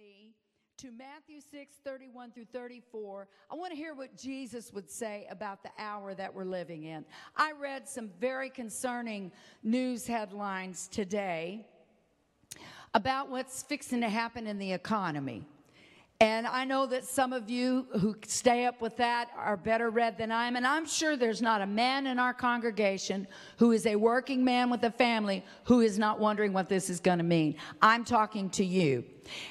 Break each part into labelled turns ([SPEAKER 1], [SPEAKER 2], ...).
[SPEAKER 1] me to Matthew 6 31 through 34. I want to hear what Jesus would say about the hour that we're living in. I read some very concerning news headlines today about what's fixing to happen in the economy. And I know that some of you who stay up with that are better read than I am. And I'm sure there's not a man in our congregation who is a working man with a family who is not wondering what this is going to mean. I'm talking to you.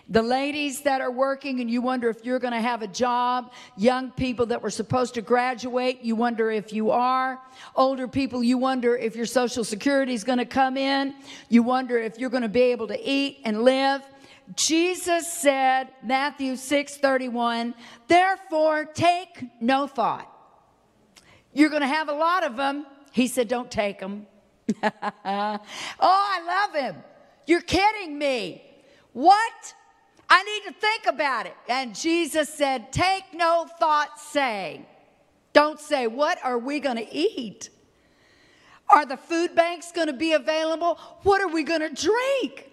[SPEAKER 1] The ladies that are working and you wonder if you're going to have a job, young people that were supposed to graduate, you wonder if you are. Older people, you wonder if your Social Security is going to come in. You wonder if you're going to be able to eat and live. Jesus said, Matthew 6 31, therefore take no thought. You're going to have a lot of them. He said, don't take them. oh, I love him. You're kidding me. What? I need to think about it. And Jesus said, Take no thought saying, Don't say, What are we going to eat? Are the food banks going to be available? What are we going to drink?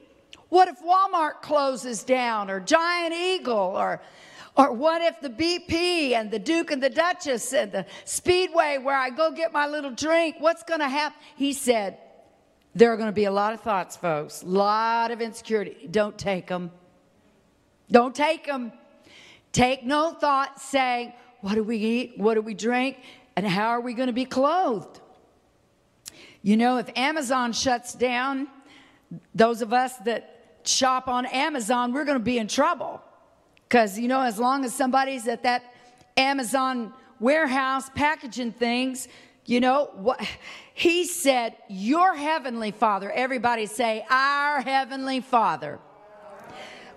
[SPEAKER 1] What if Walmart closes down or Giant Eagle or or what if the BP and the Duke and the Duchess and the Speedway where I go get my little drink, what's going to happen? He said, there are going to be a lot of thoughts, folks, a lot of insecurity. Don't take them. Don't take them. Take no thought saying, what do we eat? What do we drink? And how are we going to be clothed? You know, if Amazon shuts down, those of us that shop on Amazon, we're going to be in trouble. Because, you know, as long as somebody's at that Amazon warehouse packaging things, you know, what he said, Your heavenly Father. Everybody say, Our heavenly Father.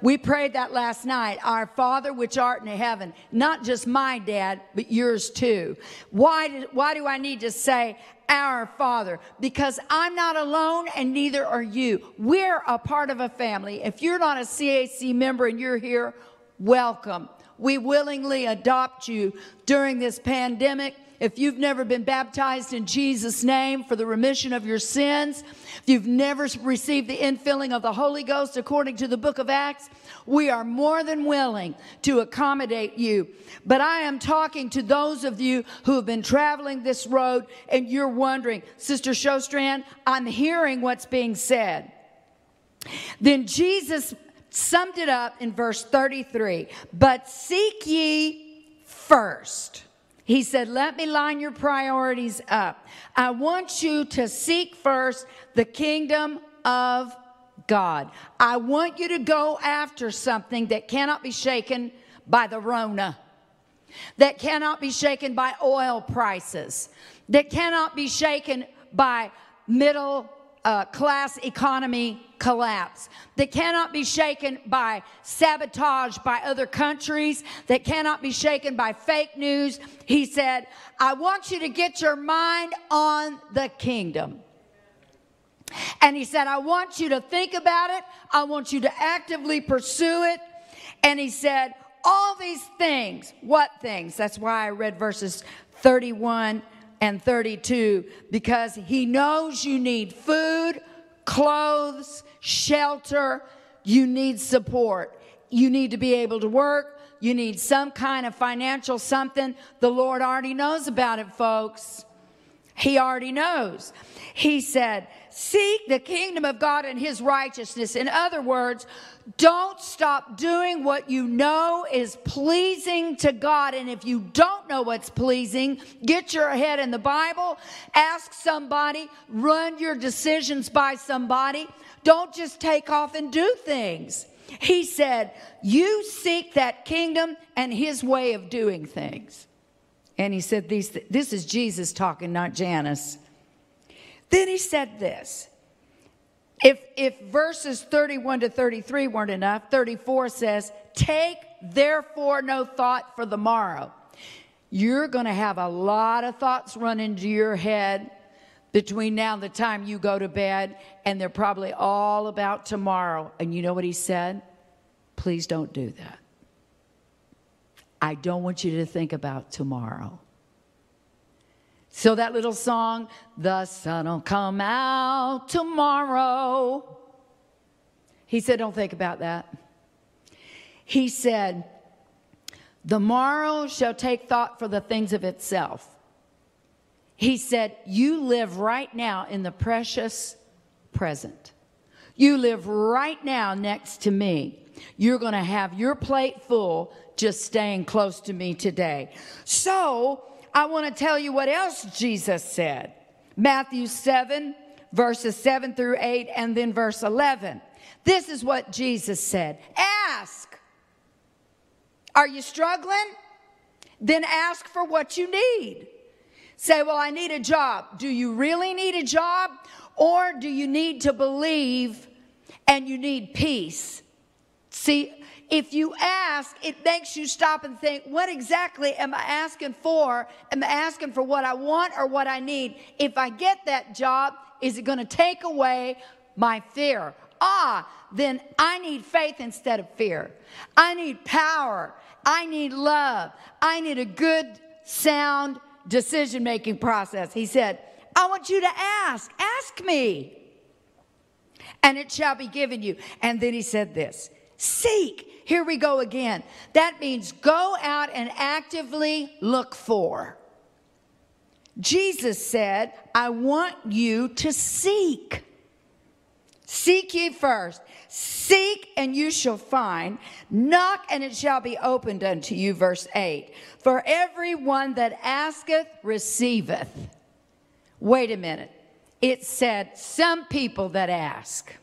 [SPEAKER 1] We prayed that last night. Our Father which art in heaven. Not just my dad, but yours too. Why, did, why do I need to say our Father? Because I'm not alone and neither are you. We're a part of a family. If you're not a CAC member and you're here, welcome. We willingly adopt you during this pandemic. If you've never been baptized in Jesus' name for the remission of your sins, if you've never received the infilling of the Holy Ghost according to the book of Acts, we are more than willing to accommodate you. But I am talking to those of you who have been traveling this road and you're wondering, Sister Shostrand, I'm hearing what's being said. Then Jesus summed it up in verse 33 But seek ye first he said, Let me line your priorities up. I want you to seek first the kingdom of God. I want you to go after something that cannot be shaken by the Rona, that cannot be shaken by oil prices, that cannot be shaken by middle uh, class economy collapse, that cannot be shaken by sabotage by other countries, that cannot be shaken by fake news. He said, I want you to get your mind on the kingdom. And he said, I want you to think about it. I want you to actively pursue it. And he said, all these things, what things? That's why I read verses 31 and 32 because he knows you need food, clothes, shelter, you need support. You need to be able to work. You need some kind of financial something. The Lord already knows about it, folks. He already knows. He said, Seek the kingdom of God and his righteousness. In other words, don't stop doing what you know is pleasing to God. And if you don't know what's pleasing, get your head in the Bible, ask somebody, run your decisions by somebody. Don't just take off and do things. He said, You seek that kingdom and his way of doing things. And he said, These, This is Jesus talking, not Janice. Then he said this. If, if verses 31 to 33 weren't enough, 34 says, Take therefore no thought for the morrow. You're going to have a lot of thoughts run into your head between now and the time you go to bed, and they're probably all about tomorrow. And you know what he said? Please don't do that. I don't want you to think about tomorrow. So that little song, the sun'll come out tomorrow. He said, don't think about that. he said, The morrow shall take thought for the things of itself. He said, You live right now in the precious present. You live right now next to me. You're going to have your plate full just staying close to me today. So, I want to tell you what else Jesus said. Matthew 7, verses 7 through 8, and then verse 11. This is what Jesus said Ask. Are you struggling? Then ask for what you need. Say, Well, I need a job. Do you really need a job? Or do you need to believe and you need peace. See, if you ask, it makes you stop and think, what exactly am I asking for? Am I asking for what I want or what I need? If I get that job, is it going to take away my fear? Ah, then I need faith instead of fear. I need power. I need love. I need a good, sound decision making process. He said, I want you to ask. Ask me and it shall be given you. And then he said this seek. Here we go again. That means go out and actively look for. Jesus said, I want you to seek. Seek ye first. Seek and you shall find. Knock and it shall be opened unto you. Verse 8. For every one that asketh receiveth. Wait a minute. It said, some people that ask.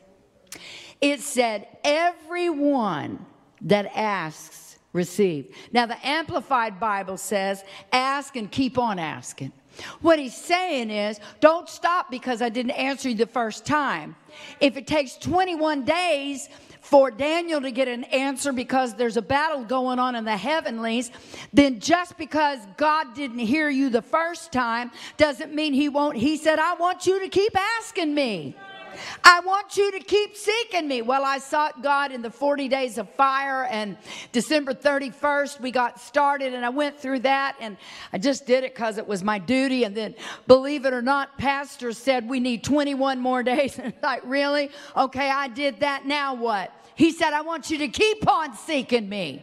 [SPEAKER 1] It said, everyone that asks, receive. Now, the Amplified Bible says, ask and keep on asking. What he's saying is, don't stop because I didn't answer you the first time. If it takes 21 days for Daniel to get an answer because there's a battle going on in the heavenlies, then just because God didn't hear you the first time doesn't mean he won't. He said, I want you to keep asking me. I want you to keep seeking me. Well, I sought God in the 40 days of fire, and December 31st, we got started, and I went through that, and I just did it because it was my duty. And then, believe it or not, Pastor said we need 21 more days. And like, really? Okay, I did that. Now what? He said, I want you to keep on seeking me.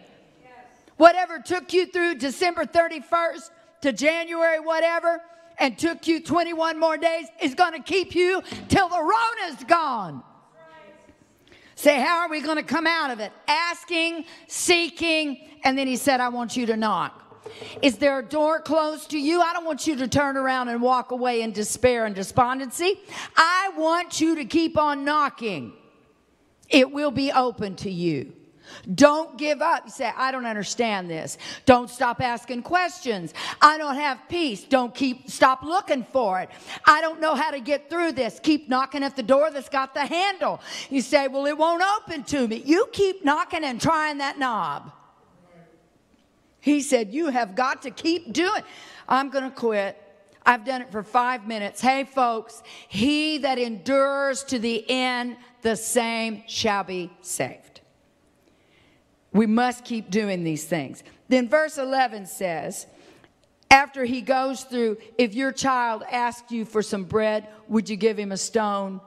[SPEAKER 1] Whatever took you through December 31st to January, whatever, and took you 21 more days is going to keep you till the Rona's gone. Say, how are we going to come out of it? Asking, seeking, and then he said, I want you to knock. Is there a door closed to you? I don't want you to turn around and walk away in despair and despondency. I want you to keep on knocking. It will be open to you. Don't give up. You say, I don't understand this. Don't stop asking questions. I don't have peace. Don't keep stop looking for it. I don't know how to get through this. Keep knocking at the door that's got the handle. You say, Well, it won't open to me. You keep knocking and trying that knob. He said, You have got to keep doing. I'm going to quit. I've done it for five minutes. Hey, folks, he that endures to the end, the same shall be saved. We must keep doing these things. Then verse 11 says, after he goes through, if your child asked you for some bread, would you give him a stone?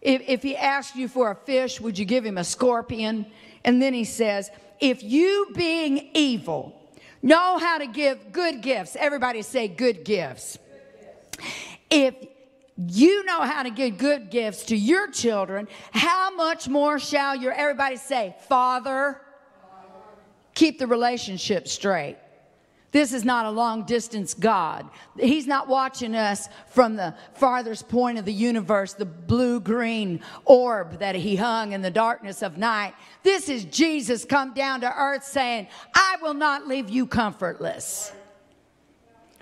[SPEAKER 1] If, if he asked you for a fish, would you give him a scorpion? And then he says, if you being evil know how to give good gifts, everybody say good gifts. Good gifts. If you know how to give good gifts to your children, how much more shall your, everybody say, Father, keep the relationship straight. This is not a long distance God. He's not watching us from the farthest point of the universe, the blue green orb that he hung in the darkness of night. This is Jesus come down to earth saying, I will not leave you comfortless.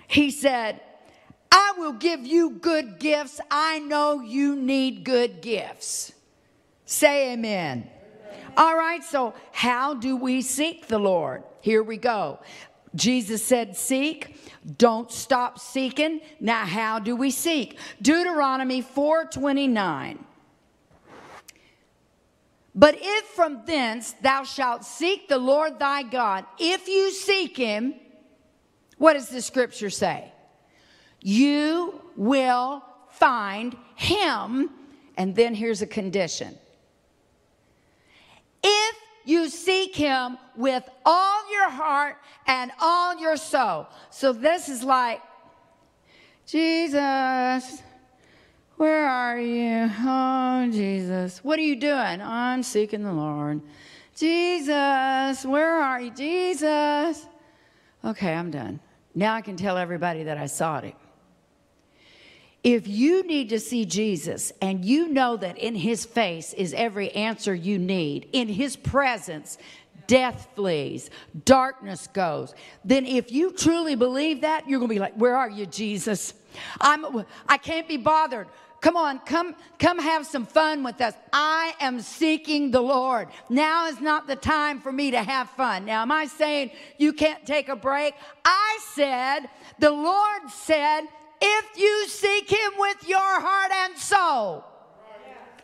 [SPEAKER 1] He said, I will give you good gifts. I know you need good gifts. Say amen. All right, so how do we seek the Lord? Here we go. Jesus said, Seek. Don't stop seeking. Now, how do we seek? Deuteronomy 4:29. But if from thence thou shalt seek the Lord thy God, if you seek him, what does the scripture say? You will find him. And then here's a condition if you seek him with all your heart and all your soul. So this is like, Jesus, where are you? Oh, Jesus. What are you doing? I'm seeking the Lord. Jesus, where are you? Jesus. Okay, I'm done. Now I can tell everybody that I sought him. If you need to see Jesus and you know that in his face is every answer you need, in his presence, death flees, darkness goes, then if you truly believe that, you're going to be like, Where are you, Jesus? I'm, I can't be bothered. Come on, come, come have some fun with us. I am seeking the Lord. Now is not the time for me to have fun. Now, am I saying you can't take a break? I said, the Lord said, if you seek him with your heart and soul.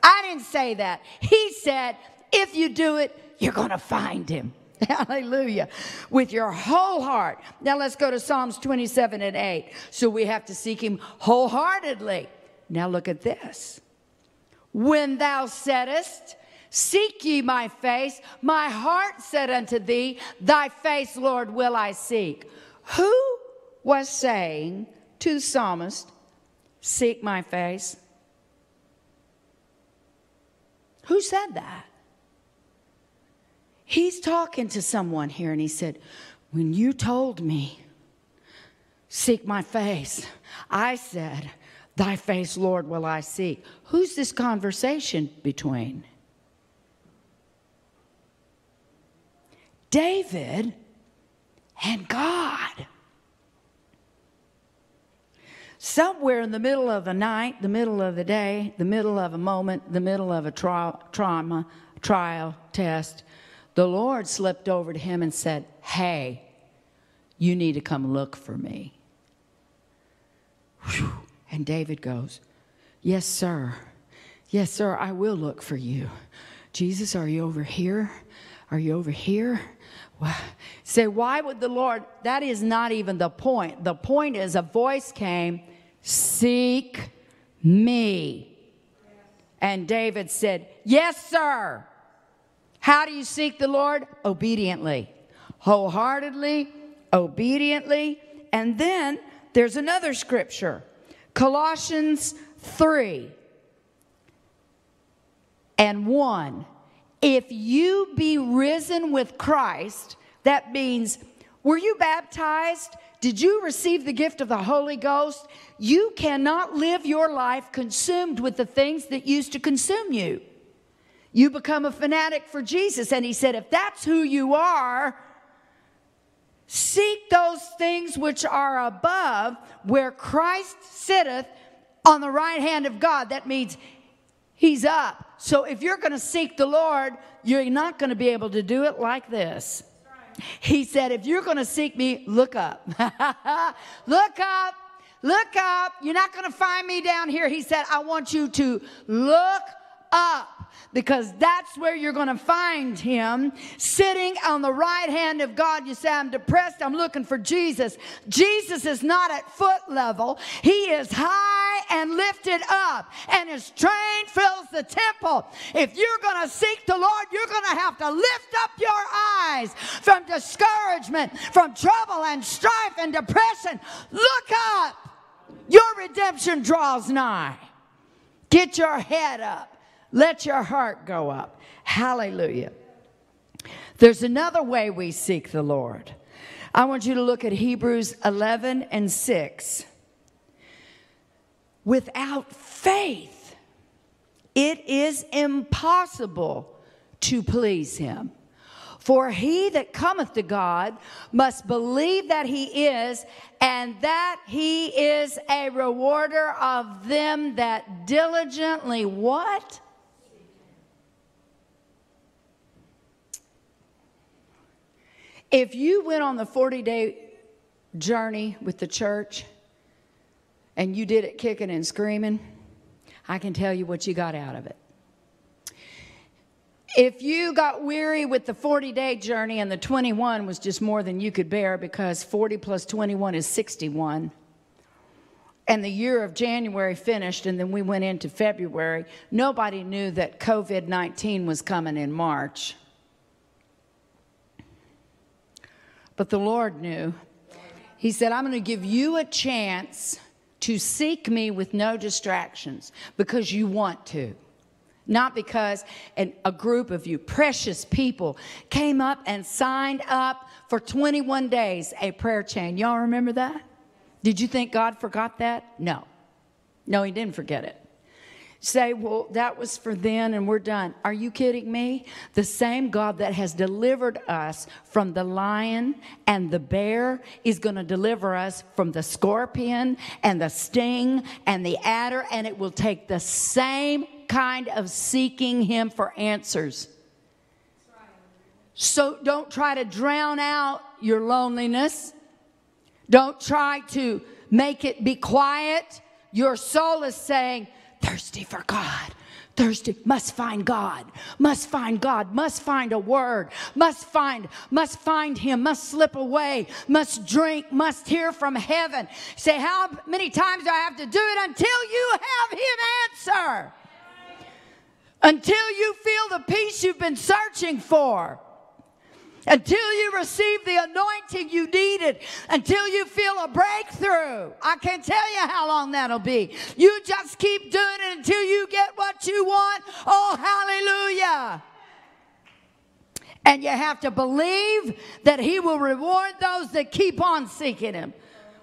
[SPEAKER 1] I didn't say that. He said, if you do it, you're going to find him. Hallelujah. With your whole heart. Now let's go to Psalms 27 and 8. So we have to seek him wholeheartedly. Now look at this. When thou saidest, Seek ye my face, my heart said unto thee, Thy face, Lord, will I seek. Who was saying to the psalmist, Seek my face? Who said that? He's talking to someone here and he said, When you told me, Seek my face, I said, Thy face, Lord, will I seek. Who's this conversation between? David and God. Somewhere in the middle of the night, the middle of the day, the middle of a moment, the middle of a trial, trauma, trial, test, the Lord slipped over to him and said, Hey, you need to come look for me. Whew. And David goes, Yes, sir. Yes, sir, I will look for you. Jesus, are you over here? Are you over here? Well, say, why would the Lord? That is not even the point. The point is a voice came, Seek me. And David said, Yes, sir. How do you seek the Lord? Obediently, wholeheartedly, obediently. And then there's another scripture Colossians 3 and 1. If you be risen with Christ, that means, were you baptized? Did you receive the gift of the Holy Ghost? You cannot live your life consumed with the things that used to consume you. You become a fanatic for Jesus. And he said, if that's who you are, Seek those things which are above, where Christ sitteth on the right hand of God. That means he's up. So if you're going to seek the Lord, you're not going to be able to do it like this. He said, if you're going to seek me, look up. look up. Look up. You're not going to find me down here. He said, I want you to look up because that's where you're going to find him sitting on the right hand of God. You say, I'm depressed, I'm looking for Jesus. Jesus is not at foot level, he is high and lifted up, and his train fills the temple. If you're going to seek the Lord, you're going to have to lift up your eyes from discouragement, from trouble and strife and depression. Look up. Your redemption draws nigh. Get your head up. Let your heart go up. Hallelujah. There's another way we seek the Lord. I want you to look at Hebrews 11 and 6. Without faith, it is impossible to please him. For he that cometh to God must believe that he is, and that he is a rewarder of them that diligently what? If you went on the 40 day journey with the church and you did it kicking and screaming, I can tell you what you got out of it. If you got weary with the 40 day journey and the 21 was just more than you could bear because 40 plus 21 is 61, and the year of January finished, and then we went into February, nobody knew that COVID 19 was coming in March. But the Lord knew. He said, I'm going to give you a chance to seek me with no distractions because you want to. Not because an, a group of you, precious people, came up and signed up for 21 days a prayer chain. Y'all remember that? Did you think God forgot that? No. No, He didn't forget it say, well, that was for then and we're done. Are you kidding me? The same God that has delivered us from the lion and the bear is going to deliver us from the scorpion and the sting and the adder, and it will take the same kind of seeking Him for answers. So don't try to drown out your loneliness. Don't try to make it be quiet. Your soul is saying, thirsty for God. Thirsty, must find God, must find God, must find a word, must find, must find Him, must slip away, must drink, must hear from heaven. Say, how many times do I have to do it until you have Him answer? Until you feel the peace you've been searching for until you receive the anointing you needed, until you feel a breakthrough. I can't tell you how long that'll be. You just keep doing it until you get what you want. Oh, hallelujah. And you have to believe that He will reward those that keep on seeking Him.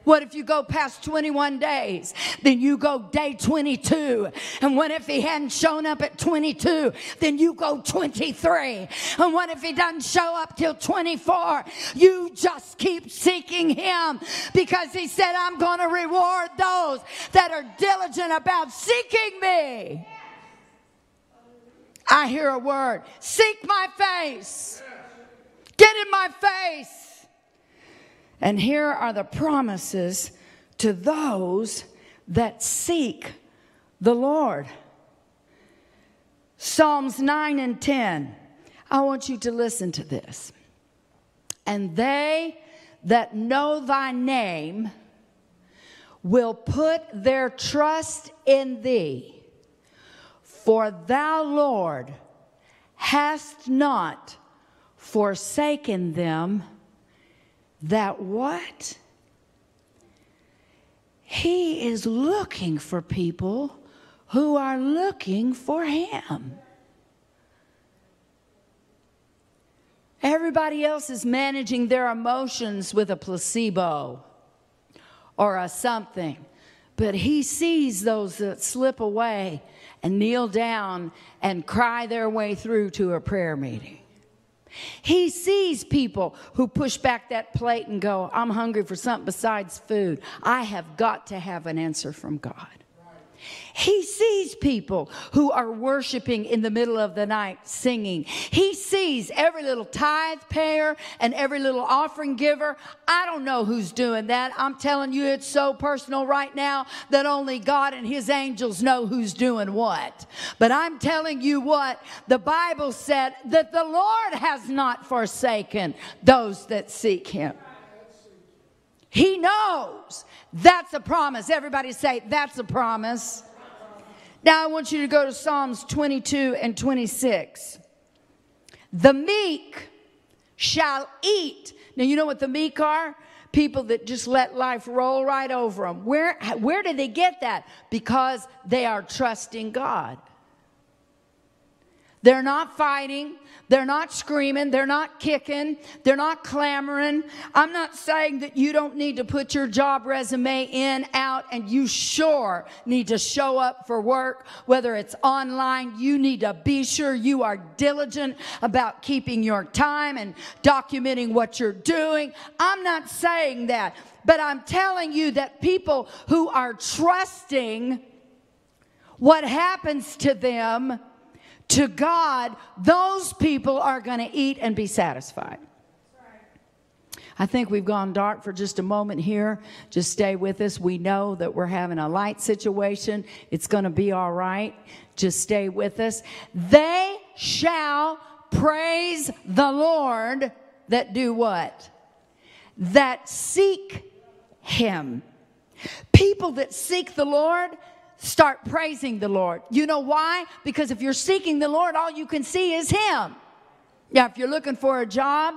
[SPEAKER 1] What if you go past 21 days? Then you go day 22. And what if he hadn't shown up at 22? Then you go 23. And what if he doesn't show up till 24? You just keep seeking him because he said, I'm going to reward those that are diligent about seeking me. I hear a word seek my face, get in my face. And here are the promises to those that seek the Lord. Psalms 9 and 10. I want you to listen to this. And they that know thy name will put their trust in thee. For thou, Lord, hast not forsaken them that what? He is looking for people who are looking for Him. Everybody else is managing their emotions with a placebo or a something. But he sees those that slip away and kneel down and cry their way through to a prayer meeting. He sees people who push back that plate and go, I'm hungry for something besides food. I have got to have an answer from God. He sees people who are worshiping in the middle of the night singing. He sees every little tithe payer and every little offering giver. I don't know who's doing that. I'm telling you, it's so personal right now that only God and His angels know who's doing what. But I'm telling you what, the Bible said that the Lord has not forsaken those that seek Him. He knows. That's a promise. Everybody say, that's a promise. Now I want you to go to Psalms 22 and 26. The meek shall eat. Now you know what the meek are? People that just let life roll right over them. Where, where did they get that? Because they are trusting God. They're not fighting. They're not screaming. They're not kicking. They're not clamoring. I'm not saying that you don't need to put your job resume in, out, and you sure need to show up for work, whether it's online. You need to be sure you are diligent about keeping your time and documenting what you're doing. I'm not saying that, but I'm telling you that people who are trusting what happens to them to God, those people are going to eat and be satisfied. I think we've gone dark for just a moment here. Just stay with us. We know that we're having a light situation. It's going to be all right. Just stay with us. They shall praise the Lord that do what? That seek him. People that seek the Lord, start praising the Lord. You know why? Because if you're seeking the Lord, all you can see is Him. Yeah, if you're looking for a job,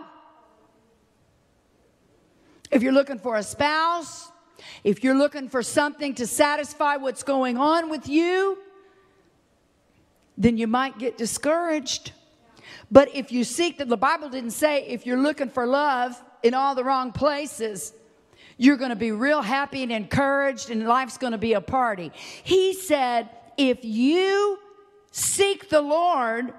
[SPEAKER 1] if you're looking for a spouse, if you're looking for something to satisfy what's going on with you, then you might get discouraged. But if you seek that, the Bible didn't say if you're looking for love in all the wrong places, you're going to be real happy and encouraged, and life's going to be a party. He said, if you seek the Lord,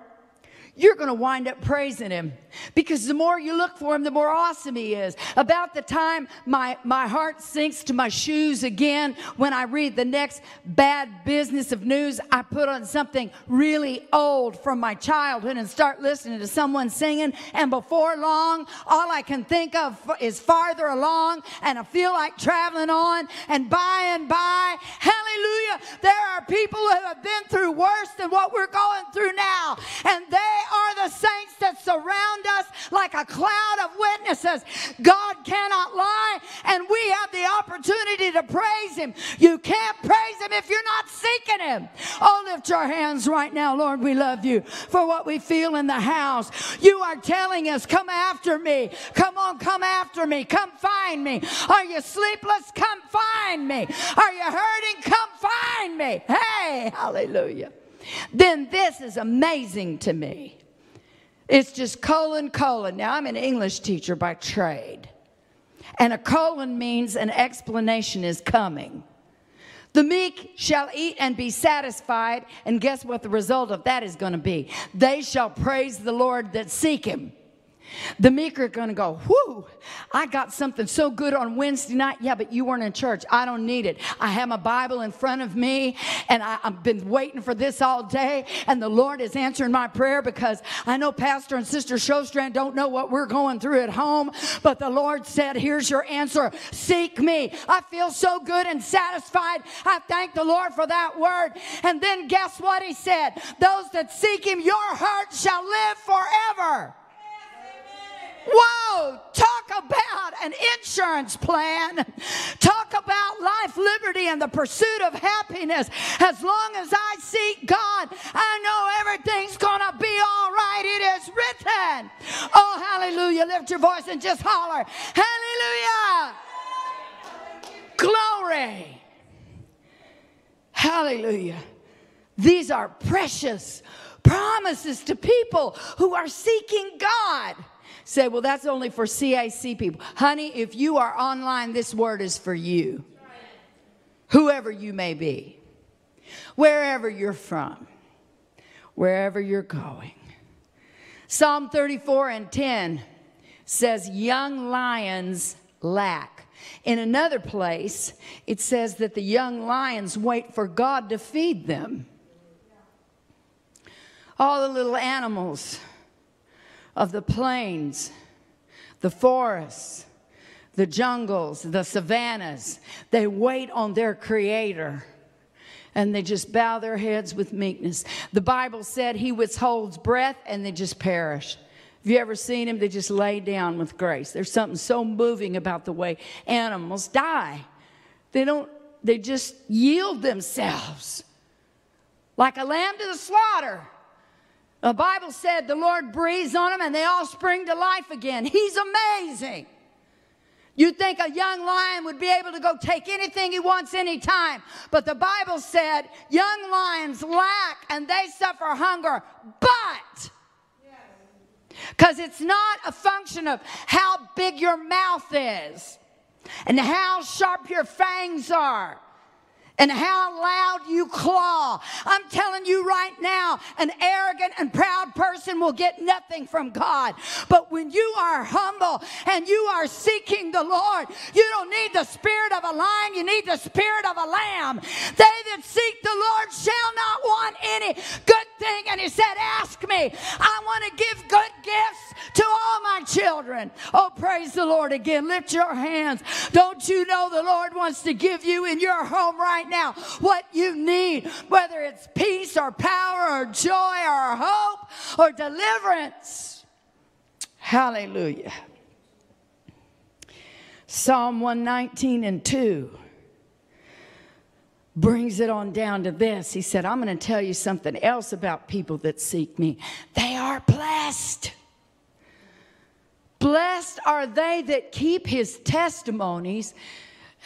[SPEAKER 1] you're going to wind up praising him because the more you look for him, the more awesome he is. About the time my, my heart sinks to my shoes again when I read the next bad business of news, I put on something really old from my childhood and start listening to someone singing. And before long, all I can think of is farther along and I feel like traveling on. And by and by, hallelujah, there are people who have been through worse than what we're going through now. And they are the saints that surround us like a cloud of witnesses. God cannot lie, and we have the opportunity to praise Him. You can't praise Him if you're not seeking Him. Oh, lift your hands right now, Lord. We love you for what we feel in the house. You are telling us, Come after me. Come on, come after me. Come find me. Are you sleepless? Come find me. Are you hurting? Come find me. Hey, hallelujah. Then this is amazing to me. It's just colon, colon. Now, I'm an English teacher by trade. And a colon means an explanation is coming. The meek shall eat and be satisfied. And guess what the result of that is going to be? They shall praise the Lord that seek him. The meek are going to go, whoo, I got something so good on Wednesday night. Yeah, but you weren't in church. I don't need it. I have my Bible in front of me and I, have been waiting for this all day. And the Lord is answering my prayer because I know Pastor and Sister Showstrand don't know what we're going through at home. But the Lord said, here's your answer. Seek me. I feel so good and satisfied. I thank the Lord for that word. And then guess what he said? Those that seek him, your heart shall live forever. Whoa, talk about an insurance plan. Talk about life, liberty, and the pursuit of happiness. As long as I seek God, I know everything's going to be all right. It is written. Oh, hallelujah. Lift your voice and just holler. Hallelujah. Glory. Hallelujah. These are precious promises to people who are seeking God say, well, that's only for CAC people. Honey, if you are online, this word is for you. Whoever you may be, wherever you're from, wherever you're going. Psalm 34 and 10 says, Young lions lack. In another place, it says that the young lions wait for God to feed them. All the little animals of the plains, the forests, the jungles, the savannas. They wait on their creator and they just bow their heads with meekness. The Bible said he withholds breath and they just perish. Have you ever seen him? They just lay down with grace. There's something so moving about the way animals die. They don't, they just yield themselves like a lamb to the slaughter. The Bible said the Lord breathes on them and they all spring to life again. He's amazing. You'd think a young lion would be able to go take anything he wants anytime. But the Bible said young lions lack and they suffer hunger, but because it's not a function of how big your mouth is and how sharp your fangs are and how loud you claw. I'm telling you right now, an arrogant and proud person will get nothing from God. But when you are humble and you are seeking the Lord, you don't need the spirit of a lion, you need the spirit of a lamb. They that seek the Lord shall not want any good thing. And he said, Ask me. I want to give good gifts to all my children. Oh, praise the Lord again. Lift your hands. Don't you know the Lord wants to give you in your home right now what you need, whether it's peace or power or joy or hope or deliverance. Hallelujah. Psalm 119 and 2 brings it on down to this. He said, I'm going to tell you something else about people that seek me. They are. Blessed Blessed are they that keep his testimonies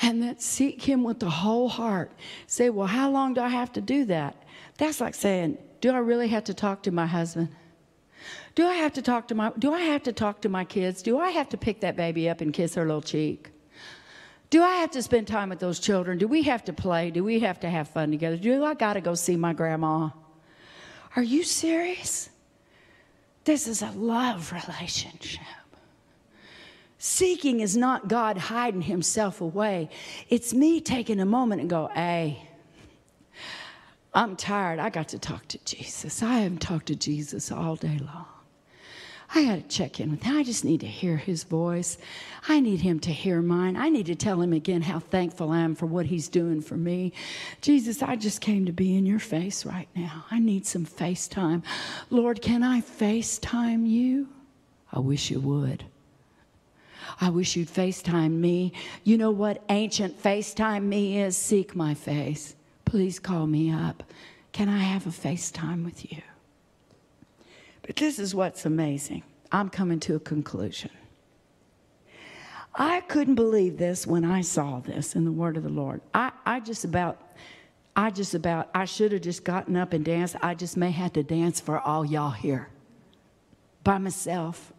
[SPEAKER 1] and that seek him with the whole heart. Say, well, how long do I have to do that? That's like saying, do I really have to talk to my husband? Do I have to talk to my do I have to talk to my kids? Do I have to pick that baby up and kiss her little cheek? Do I have to spend time with those children? Do we have to play? Do we have to have fun together? Do I got to go see my grandma? Are you serious? This is a love relationship. Seeking is not God hiding himself away. It's me taking a moment and go, hey, I'm tired. I got to talk to Jesus. I haven't talked to Jesus all day long. I got to check in with him. I just need to hear his voice. I need him to hear mine. I need to tell him again how thankful I am for what he's doing for me. Jesus, I just came to be in your face right now. I need some FaceTime. Lord, can I FaceTime you? I wish you would. I wish you'd FaceTime me. You know what ancient FaceTime me is? Seek my face. Please call me up. Can I have a FaceTime with you? But this is what's amazing. I'm coming to a conclusion. I couldn't believe this when I saw this in the word of the Lord. I, I just about, I just about, I should have just gotten up and danced. I just may have to dance for all y'all here by myself.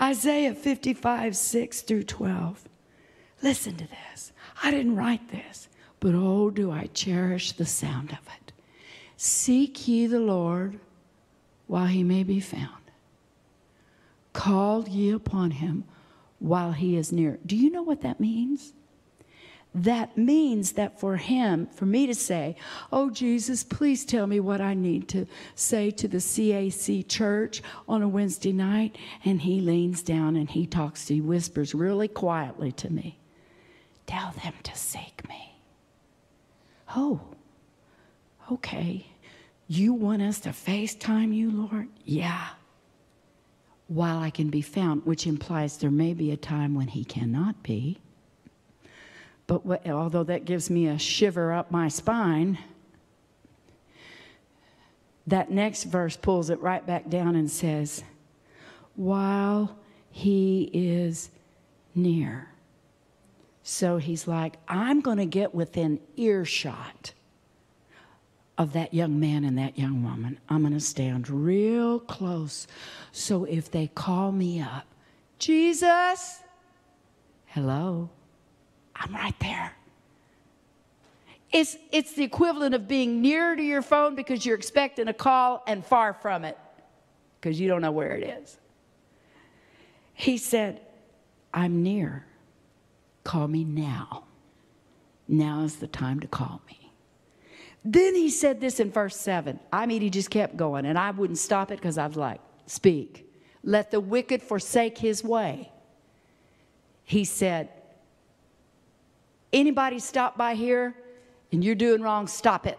[SPEAKER 1] Isaiah 55, 6 through 12. Listen to this. I didn't write this, but oh, do I cherish the sound of it. Seek ye the Lord while he may be found. Call ye upon him while he is near. Do you know what that means? That means that for him, for me to say, Oh, Jesus, please tell me what I need to say to the CAC church on a Wednesday night. And he leans down and he talks, he whispers really quietly to me, Tell them to seek me. Oh, okay. You want us to FaceTime you, Lord? Yeah. While I can be found, which implies there may be a time when he cannot be. But what, although that gives me a shiver up my spine, that next verse pulls it right back down and says, While he is near. So he's like, I'm going to get within earshot of that young man and that young woman. I'm going to stand real close. So if they call me up, Jesus, hello, I'm right there. It's, it's the equivalent of being near to your phone because you're expecting a call and far from it because you don't know where it is. He said, I'm near. Call me now. Now is the time to call me. Then he said this in verse 7. I mean, he just kept going, and I wouldn't stop it because I was like, Speak. Let the wicked forsake his way. He said, Anybody stop by here and you're doing wrong, stop it.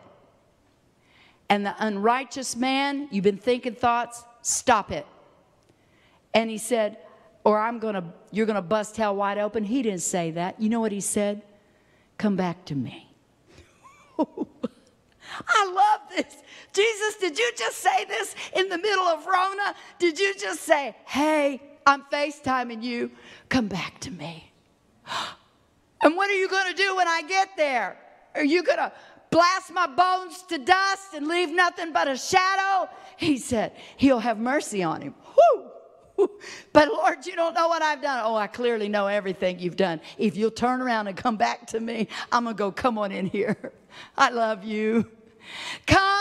[SPEAKER 1] And the unrighteous man, you've been thinking thoughts, stop it. And he said, or I'm gonna, you're gonna bust hell wide open. He didn't say that. You know what he said? Come back to me. I love this. Jesus, did you just say this in the middle of Rona? Did you just say, hey, I'm FaceTiming you, come back to me? And what are you going to do when I get there? Are you going to blast my bones to dust and leave nothing but a shadow? He said, He'll have mercy on him. Whew. But Lord, you don't know what I've done. Oh, I clearly know everything you've done. If you'll turn around and come back to me, I'm going to go, come on in here. I love you. Come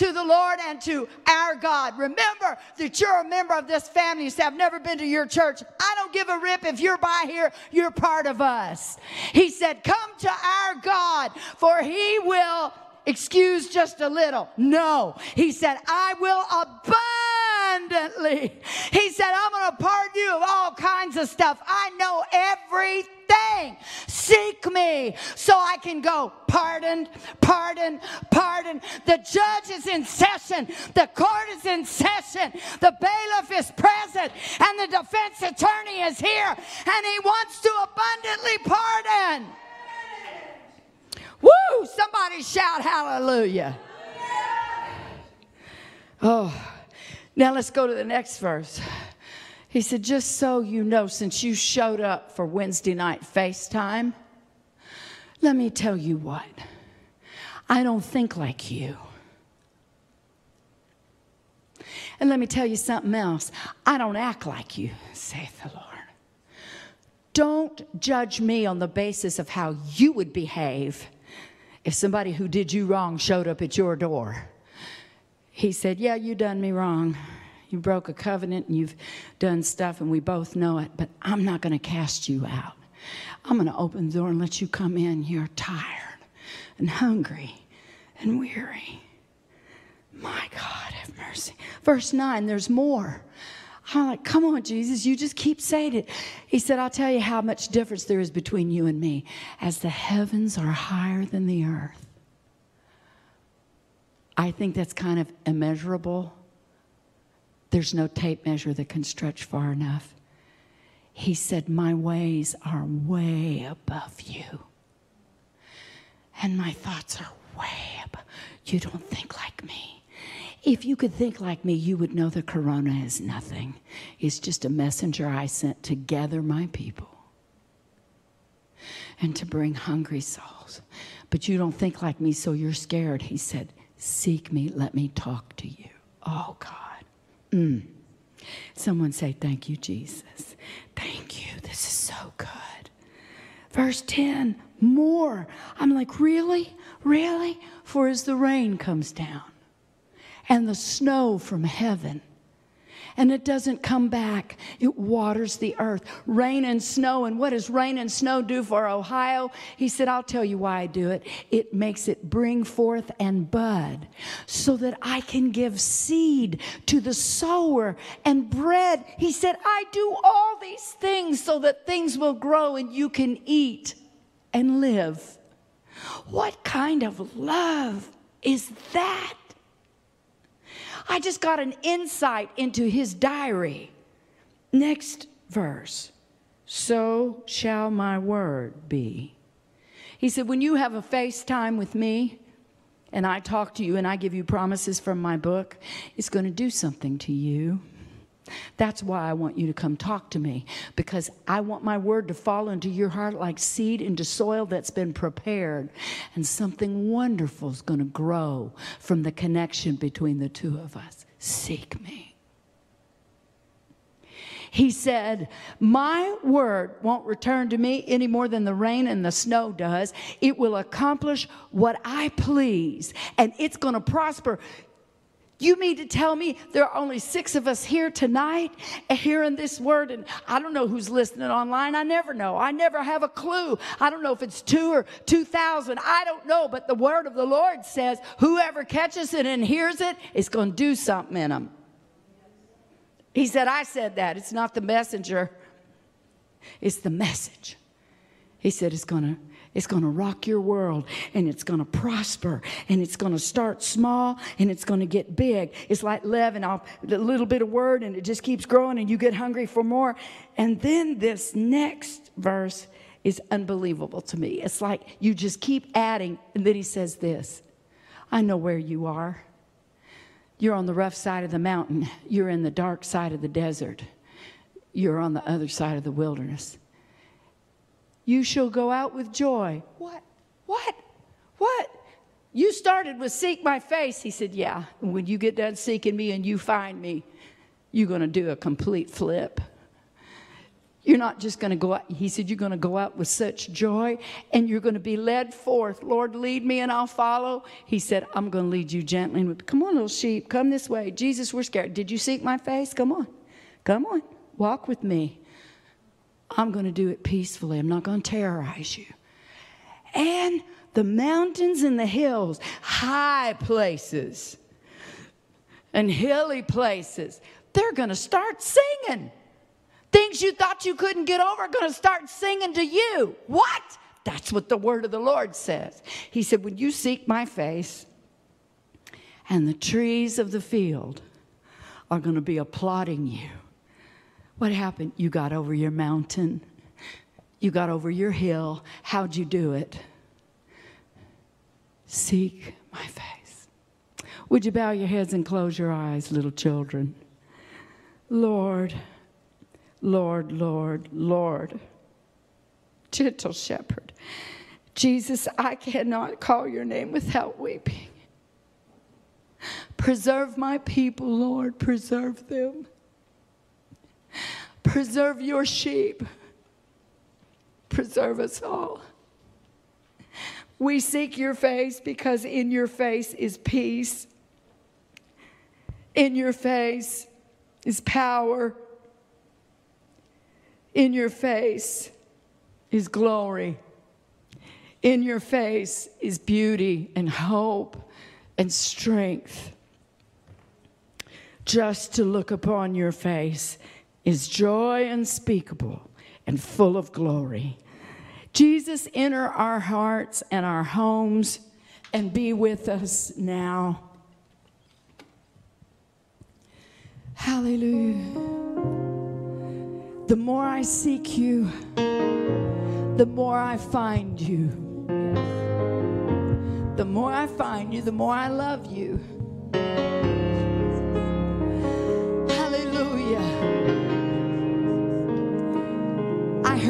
[SPEAKER 1] to the Lord and to our God. Remember that you're a member of this family. You say, I've never been to your church. I don't give a rip if you're by here, you're part of us. He said, Come to our God, for he will excuse just a little. No. He said, I will abundantly. He said, I'm going to pardon you of all kinds of stuff. I know everything. Seek me so I can go pardoned, pardon, pardon. The judge is in session. The court is in session. The bailiff is present and the defense attorney is here and he wants to abundantly pardon. Woo! Somebody shout hallelujah. Oh, now let's go to the next verse. He said, Just so you know, since you showed up for Wednesday night FaceTime, let me tell you what. I don't think like you. And let me tell you something else. I don't act like you, saith the Lord. Don't judge me on the basis of how you would behave if somebody who did you wrong showed up at your door. He said, Yeah, you done me wrong. You broke a covenant and you've done stuff, and we both know it, but I'm not going to cast you out. I'm going to open the door and let you come in. You're tired and hungry and weary. My God, have mercy. Verse 9, there's more. I'm like, come on, Jesus, you just keep saying it. He said, I'll tell you how much difference there is between you and me. As the heavens are higher than the earth, I think that's kind of immeasurable. There's no tape measure that can stretch far enough. He said, My ways are way above you. And my thoughts are way above. You don't think like me. If you could think like me, you would know the corona is nothing. It's just a messenger I sent to gather my people and to bring hungry souls. But you don't think like me, so you're scared. He said, Seek me, let me talk to you. Oh, God. Mm. Someone say, Thank you, Jesus. Thank you. This is so good. Verse 10, more. I'm like, Really? Really? For as the rain comes down and the snow from heaven. And it doesn't come back. It waters the earth. Rain and snow. And what does rain and snow do for Ohio? He said, I'll tell you why I do it. It makes it bring forth and bud so that I can give seed to the sower and bread. He said, I do all these things so that things will grow and you can eat and live. What kind of love is that? I just got an insight into his diary. Next verse. So shall my word be. He said, When you have a FaceTime with me, and I talk to you and I give you promises from my book, it's going to do something to you. That's why I want you to come talk to me because I want my word to fall into your heart like seed into soil that's been prepared. And something wonderful is going to grow from the connection between the two of us. Seek me. He said, My word won't return to me any more than the rain and the snow does. It will accomplish what I please, and it's going to prosper. You mean to tell me there are only six of us here tonight uh, hearing this word? And I don't know who's listening online. I never know. I never have a clue. I don't know if it's two or 2,000. I don't know. But the word of the Lord says whoever catches it and hears it is going to do something in them. He said, I said that. It's not the messenger, it's the message. He said, it's going to it's going to rock your world and it's going to prosper and it's going to start small and it's going to get big. It's like leaven off a little bit of word and it just keeps growing and you get hungry for more. And then this next verse is unbelievable to me. It's like you just keep adding. And then he says this I know where you are. You're on the rough side of the mountain, you're in the dark side of the desert, you're on the other side of the wilderness you shall go out with joy. What? What? What? You started with seek my face. He said, Yeah. When you get done seeking me and you find me, you're going to do a complete flip. You're not just going to go out. He said, You're going to go out with such joy and you're going to be led forth. Lord, lead me and I'll follow. He said, I'm going to lead you gently. Come on, little sheep. Come this way. Jesus, we're scared. Did you seek my face? Come on. Come on. Walk with me. I'm going to do it peacefully. I'm not going to terrorize you. And the mountains and the hills, high places and hilly places, they're going to start singing. Things you thought you couldn't get over are going to start singing to you. What? That's what the word of the Lord says. He said, When you seek my face, and the trees of the field are going to be applauding you. What happened? You got over your mountain. You got over your hill. How'd you do it? Seek my face. Would you bow your heads and close your eyes, little children? Lord, Lord, Lord, Lord. Gentle shepherd. Jesus, I cannot call your name without weeping. Preserve my people, Lord, preserve them. Preserve your sheep. Preserve us all. We seek your face because in your face is peace. In your face is power. In your face is glory. In your face is beauty and hope and strength. Just to look upon your face is joy unspeakable and full of glory. Jesus, enter our hearts and our homes and be with us now. Hallelujah. The more I seek you, the more I find you. The more I find you, the more I love you.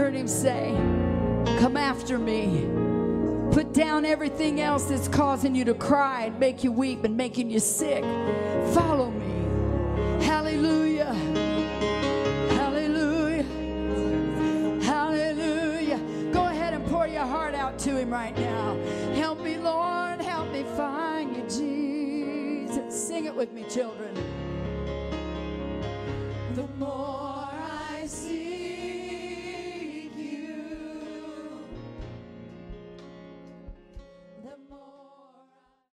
[SPEAKER 1] Heard him say, Come after me. Put down everything else that's causing you to cry and make you weep and making you sick. Follow me. Hallelujah. Hallelujah. Hallelujah. Go ahead and pour your heart out to him right now. Help me, Lord. Help me find you, Jesus. Sing it with me, children. The more.